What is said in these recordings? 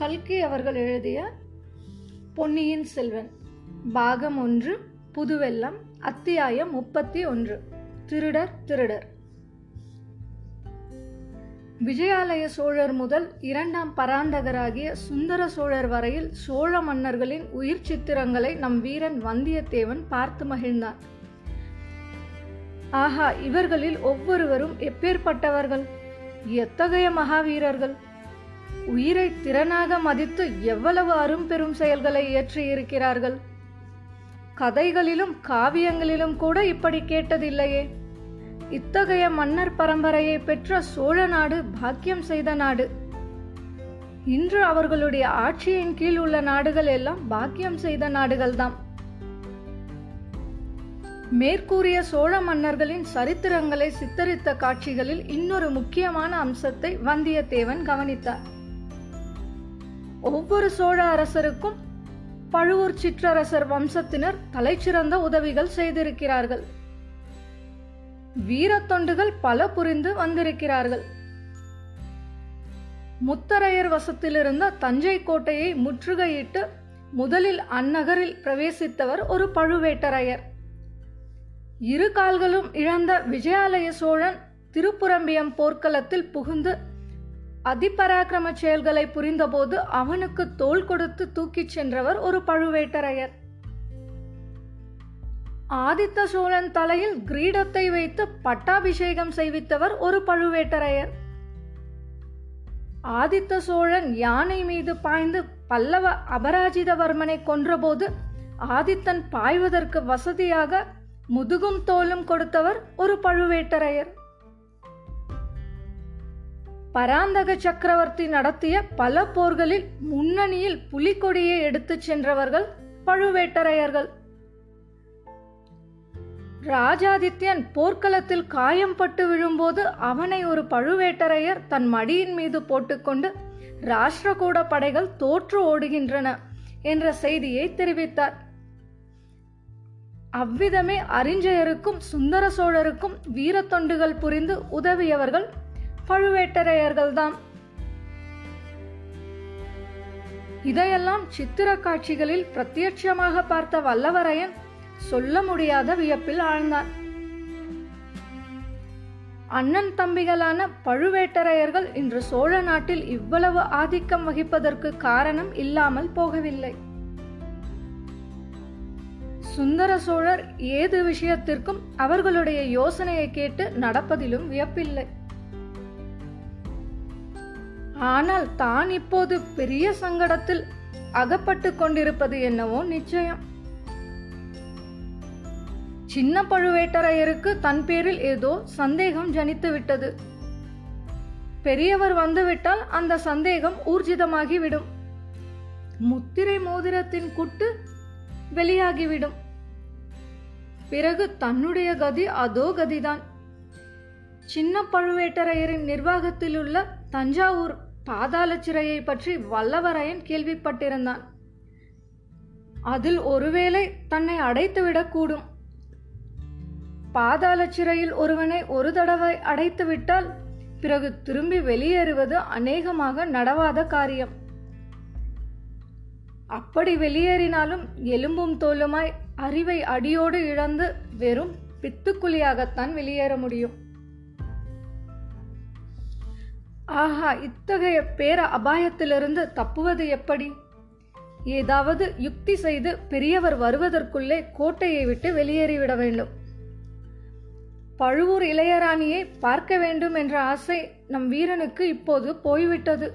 கல்கி அவர்கள் எழுதிய பொன்னியின் செல்வன் பாகம் ஒன்று புதுவெல்லம் அத்தியாயம் முப்பத்தி ஒன்று திருடர் திருடர். விஜயாலய சோழர் முதல் இரண்டாம் பராந்தகராகிய சுந்தர சோழர் வரையில் சோழ மன்னர்களின் உயிர் சித்திரங்களை நம் வீரன் வந்தியத்தேவன் பார்த்து மகிழ்ந்தான். ஆஹா இவர்களில் ஒவ்வொருவரும் எப்பேற்பட்டவர்கள்? எத்தகைய மகாவீரர்கள்? உயிரை திறனாக மதித்து எவ்வளவு அரும்பெரும் செயல்களை இயற்றியிருக்கிறார்கள்? கதைகளிலும் காவியங்களிலும் கூட இப்படி கேட்டதில்லையே. இத்தகைய மன்னர் பரம்பரையை பெற்ற சோழ நாடு பாக்கியம் செய்த நாடு. இன்று அவர்களுடைய ஆட்சியின் கீழ் உள்ள நாடுகள் எல்லாம் பாக்கியம் செய்த நாடுகள்தான் மேற்கூறிய சோழ மன்னர்களின் சரித்திரங்களை சித்தரித்த காட்சிகளில் இன்னொரு முக்கியமான அம்சத்தை வந்தியத்தேவன் கவனித்தார். ஒவ்வொரு சோழ அரசருக்கும் பழுவூர் சிற்றரசர் வம்சத்தினர் தலைச்சிறந்த உதவிகள் செய்திருக்கிறார்கள். வீரத்தொண்டுகள் பல புரிந்து வந்திருக்கிறார்கள். முத்தரையர் வசத்திலிருந்த தஞ்சை கோட்டையை முற்றுகையிட்டு முதலில் அந்நகரில் பிரவேசித்தவர் ஒரு பழுவேட்டரையர். இரு கால்களும் இழந்த விஜயாலய சோழன் திருப்புரம்பியம் போர்க்களத்தில் புகுந்து அதிபராக்கிரம செயல்களை புரிந்தபோது அவனுக்கு தோல் கொடுத்து தூக்கிச் சென்றவர் ஒரு பழுவேட்டரையர். ஆதித்த சோழன் தலையில் கிரீடத்தை வைத்து பட்டாபிஷேகம் செய்வித்தவர் ஒரு பழுவேட்டரையர். ஆதித்த சோழன் யானை மீது பாய்ந்து பல்லவ அபராஜிதவர்மனை கொன்றபோது ஆதித்தன் பாய்வதற்கு வசதியாக முதுகும் தோலும் கொடுத்தவர் ஒரு பழுவேட்டரையர். பராந்தக சக்கரவர்த்தி நடத்திய பல போர்களில் முன்னணியில் புலிக்கொடியை எடுத்துச் சென்றவர்கள் பழுவேட்டரையர்கள். ராஜாதித்யன் போர்க்களத்தில் காயம்பட்டு விழும்போது அவனை ஒரு பழுவேட்டரையர் தன் மடியின் மீது போட்டுக்கொண்டு ராஷ்டிரகூட படைகள் தோற்று ஓடுகின்றன என்ற செய்தியை தெரிவித்தார். அவ்விதமே அறிஞ்சயருக்கும் சுந்தர சோழருக்கும் வீரத்தொண்டுகள் புரிந்து உதவியவர்கள் பழுவேட்டரையர்கள்தாம் இதையெல்லாம் சித்திர காட்சிகளில் பிரத்யட்சமாக பார்த்த வல்லவரையன் சொல்ல முடியாத வியப்பில் ஆழ்ந்தான் அண்ணன் தம்பிகளான பழுவேட்டரையர்கள் இன்று சோழ நாட்டில் இவ்வளவு ஆதிக்கம் வகிப்பதற்கு காரணம் இல்லாமல் போகவில்லை. சுந்தர சோழர் ஏது விஷயத்திற்கும் அவர்களுடைய யோசனையை கேட்டு நடப்பதிலும் வியப்பில்லை. ஆனால் தான் இப்போது பெரிய சங்கடத்தில் அகப்பட்டு கொண்டிருப்பது என்னவோ நிச்சயம். சின்ன பழுவேட்டரையருக்கு தன் பேரில் ஏதோ சந்தேகம் ஜனித்து விட்டது பெரியவர் வந்துவிட்டால் அந்த சந்தேகம் ஊர்ஜிதமாகிவிடும். முத்திரை மோதிரத்தின் குட்டு வெளியாகிவிடும். பிறகு தன்னுடைய கதி அதோ கதிதான். சின்ன பழுவேட்டரையரின் நிர்வாகத்தில் உள்ள தஞ்சாவூர் பாதாள சிறையை பற்றி வல்லவரையன் கேள்விப்பட்டிருந்தான். அதில் ஒருவேளை தன்னை அடைத்துவிடக்கூடும் பாதாள சிறையில் ஒருவனை ஒரு தடவை அடைத்துவிட்டால் பிறகு திரும்பி வெளியேறுவது அநேகமாக நடவாத காரியம். அப்படி வெளியேறினாலும் எலும்பும் தோலுமாய் அறிவை அடியோடு இழந்து வெறும் பித்துக்குழியாகத்தான் வெளியேற முடியும். ஆஹா இத்தகைய பேர அபாயத்திலிருந்து தப்புவது எப்படி? ஏதாவது யுக்தி செய்து பெரியவர் வருவதற்குள்ளே கோட்டையை விட்டு வெளியேறிவிட வேண்டும். பழுவூர் இளையராணியை பார்க்க வேண்டும் என்ற ஆசை நம் வீரனுக்கு இப்போது போய்விட்டது.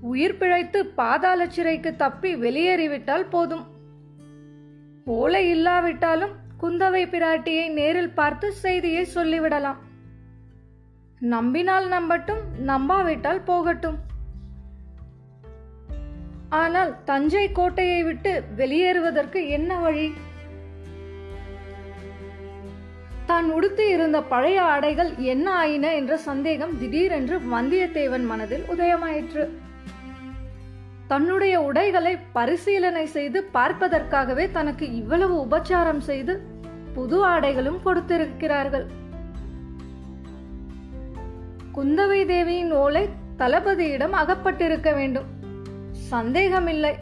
உயிர் பிழைத்து பாதாள சிறைக்கு தப்பி வெளியேறிவிட்டால் போதும். ஓலை இல்லாவிட்டாலும் குந்தவை பிராட்டியை நேரில் பார்த்து செய்தியை சொல்லிவிடலாம். நம்பினால் நம்பட்டும் நம்பாவிட்டால் போகட்டும். ஆனால் தஞ்சை கோட்டையை விட்டு வெளியேறுவதற்கு என்ன வழி? தான் உடுத்தி இருந்த பழைய ஆடைகள் என்ன ஆயின என்ற சந்தேகம் திடீரென்று வந்தியத்தேவன் மனதில் உதயமாயிற்று. தன்னுடைய உடைகளை பரிசீலனை செய்து பார்ப்பதற்காகவே தனக்கு இவ்வளவு உபச்சாரம் செய்து புது ஆடைகளும் கொடுத்திருக்கிறார்கள். குந்தவை தேவியின் ஓலை தளபதியிடம் அகப்பட்டிருக்க வேண்டும். சந்தேகமில்லை.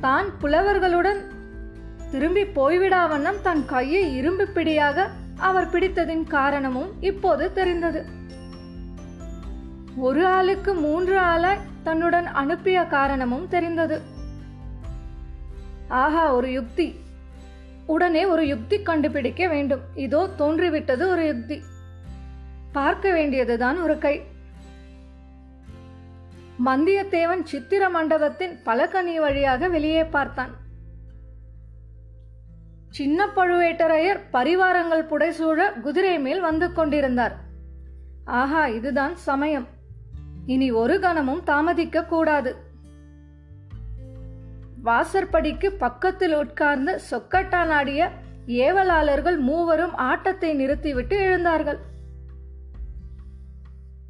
தான் புலவர்களுடன் திரும்பி போய்விடா வண்ணம் தன் கையை இரும்பு பிடியாக அவர் பிடித்ததின் காரணமும் இப்போது தெரிந்தது. ஒரு ஆளுக்கு மூன்று ஆளாய் தன்னுடன் அனுப்பிய காரணமும் தெரிந்தது. ஆஹா ஒரு யுக்தி. உடனே ஒரு யுக்தி கண்டுபிடிக்க வேண்டும். இதோ தோன்றிவிட்டது ஒரு யுக்தி. பார்க்க வேண்டியதுதான் ஒரு கை. வந்தியத்தேவன் சித்திர மண்டபத்தின் பலகனி வழியாக வெளியே பார்த்தான். சின்ன பழுவேட்டரையர் பரிவாரங்கள் புடைசூழ குதிரை மேல் வந்து கொண்டிருந்தார். ஆஹா இதுதான் சமயம். இனி ஒரு கணமும் தாமதிக்க கூடாது. வாசற்படிக்கு பக்கத்தில் உட்கார்ந்து சொக்கட்டானாடிய ஏவலாளர்கள் மூவரும் ஆட்டத்தை நிறுத்திவிட்டு எழுந்தார்கள்.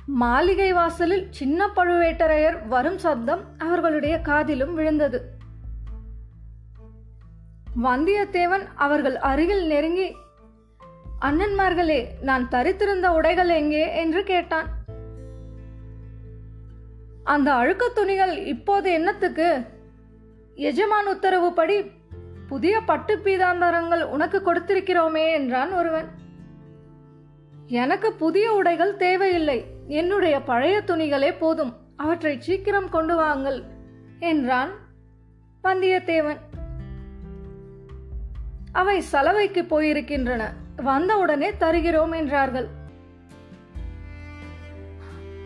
மாளிகை வாசலில் சின்ன பழுவேட்டரையர் வரும் சப்தம் அவர்களுடைய காதிலும் விழுந்தது. வந்தியத்தேவன் அவர்கள் அருகில் நெருங்கி அண்ணன்மார்களே நான் தரித்திருந்த உடைகள் எங்கே? என்று கேட்டான். அந்த அழுக்கு துணிகள் இப்போது என்னத்துக்கு? எஜமான் உத்தரவுப்படி புதிய பட்டு பீதாந்தரங்கள் உனக்கு கொடுத்திருக்கிறோமே என்றான் ஒருவன். எனக்கு புதிய உடைகள் தேவையில்லை. என்னுடைய பழைய துணிகளே போதும். அவற்றை சீக்கிரம் கொண்டு வாங்கள் என்றான் வந்தியத்தேவன். அவை சலவைக்கு போயிருக்கின்றன. வந்தவுடனே தருகிறோம் என்றார்கள்.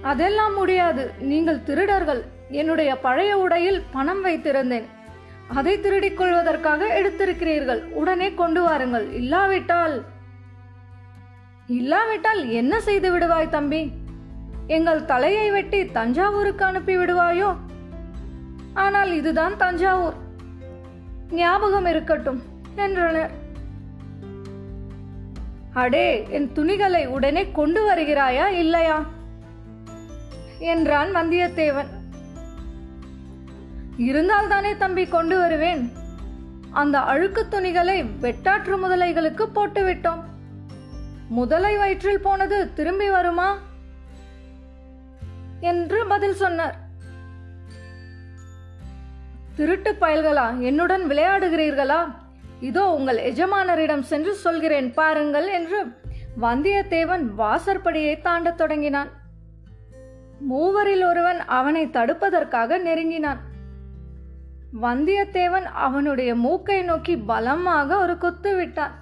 அதெல்லாம் முடியாது. நீங்கள் திருடர்கள். என்னுடைய பழைய உடையில் பணம் வைத்திருந்தேன். அதை திருடிக் கொள்வதற்காக எடுத்திருக்கிறீர்கள். உடனே கொண்டு வாருங்கள். இல்லாவிட்டால் இல்லாவிட்டால் என்ன செய்து விடுவாய் தம்பி? எங்கள் தலையை வெட்டி தஞ்சாவூருக்கு அனுப்பி விடுவாயோ ஆனால் இதுதான் தஞ்சாவூர். ஞாபகம் இருக்கட்டும் என்றனர். அடே என் துணிகளை உடனே கொண்டு வருகிறாயா இல்லையா? என்றான் வந்தியத்தேவன். இருந்தால் தானே தம்பி கொண்டு வருவேன். அந்த அழுக்கு துணிகளை வெட்டாற்று முதலைகளுக்கு போட்டுவிட்டோம். முதலை வயிற்றில் போனது திரும்பி வருமா? என்று பதில் சொன்னார். திருட்டு பயல்களா என்னுடன் விளையாடுகிறீர்களா? இதோ உங்கள் எஜமானரிடம் சென்று சொல்கிறேன் பாருங்கள் என்று வந்தியத்தேவன் வாசற்படியை தாண்டத் தொடங்கினான். மூவரில் ஒருவன் அவனை தடுப்பதற்காக நெருங்கினான். வந்தியத்தேவன் அவனுடைய மூக்கை நோக்கி பலமாக ஒரு குத்து விட்டான்.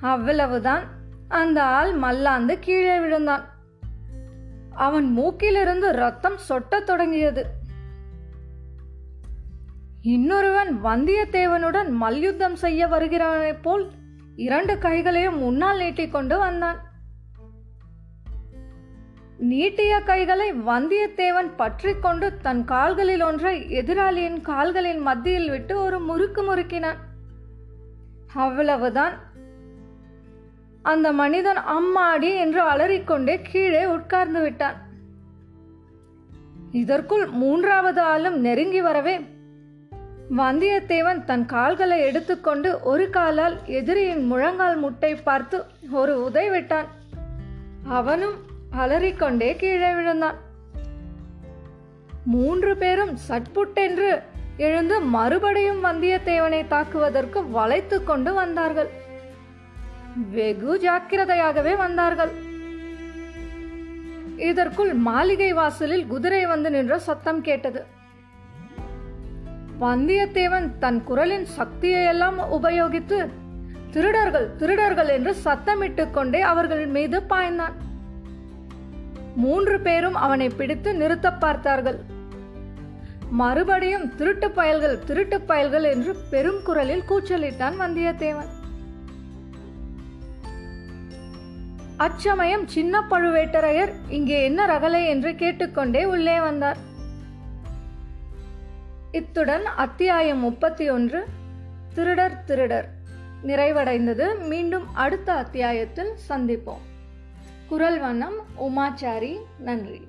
அவ்வளவுதான். அந்த ஆள் மல்லாந்து கீழே விழுந்தான். அவன் மூக்கிலிருந்து ரத்தம் சொட்டத் தொடங்கியது. இன்னொருவன் வந்தியத்தேவனுடன் மல்யுத்தம் செய்ய வருகிறானே போல் இரண்டு கைகளையும் முன்னால் நீட்டிக்கொண்டு வந்தான். நீட்டிய கைகளை வந்தியத்தேவன் பற்றி கொண்டு தன் கால்களில் ஒன்றை எதிராளியின் கால்களின் மத்தியில் விட்டு ஒரு முறுக்கு முறுக்கினான். அவ்வளவுதான். அந்த மனிதன் அம்மாடி என்று அலறிக்கொண்டே கீழே உட்கார்ந்து விட்டான். இதற்குள் மூன்றாவது ஆளும் நெருங்கி வரவே வந்தியத்தேவன் தன் கால்களை எடுத்துக்கொண்டு ஒரு காலால் எதிரியின் முழங்கால் முட்டை பார்த்து ஒரு உதை விட்டான். அவனும் அலறிக்கொண்டே கீழே விழுந்தான். மூன்று பேரும் சட்புட்டென்று எழுந்து மறுபடியும் வந்தியத்தேவனை தாக்குவதற்கு வளைத்து கொண்டு வந்தார்கள். வெகு ஜாக்கிரதையாகவே வந்தார்கள். இதற்குள் மாளிகை வாசலில் குதிரை வந்து நின்ற சத்தம் கேட்டது. வந்தியத்தேவன் தன் குரலின் சக்தியை எல்லாம் உபயோகித்து திருடர்கள் திருடர்கள் என்று சத்தமிட்டுக் கொண்டே அவர்கள் மீது பாய்ந்தான். மூன்று பேரும் அவனை பிடித்து நிறுத்த பார்த்தார்கள். மறுபடியும் திருட்டு பயல்கள் திருட்டு பயல்கள் என்று பெரும் குரலில் கூச்சலிட்டான் வந்தியத்தேவன். அச்சமயம் சின்ன பழுவேட்டரையர் இங்கே என்ன ரகலை என்று கேட்டுக்கொண்டே உள்ளே வந்தார். இத்துடன் அத்தியாயம் முப்பத்தி ஒன்று திருடர் திருடர் நிறைவடைந்தது. மீண்டும் அடுத்த அத்தியாயத்தில் சந்திப்போம். குரல் வண்ணம் உமாச்சாரி நன்றி.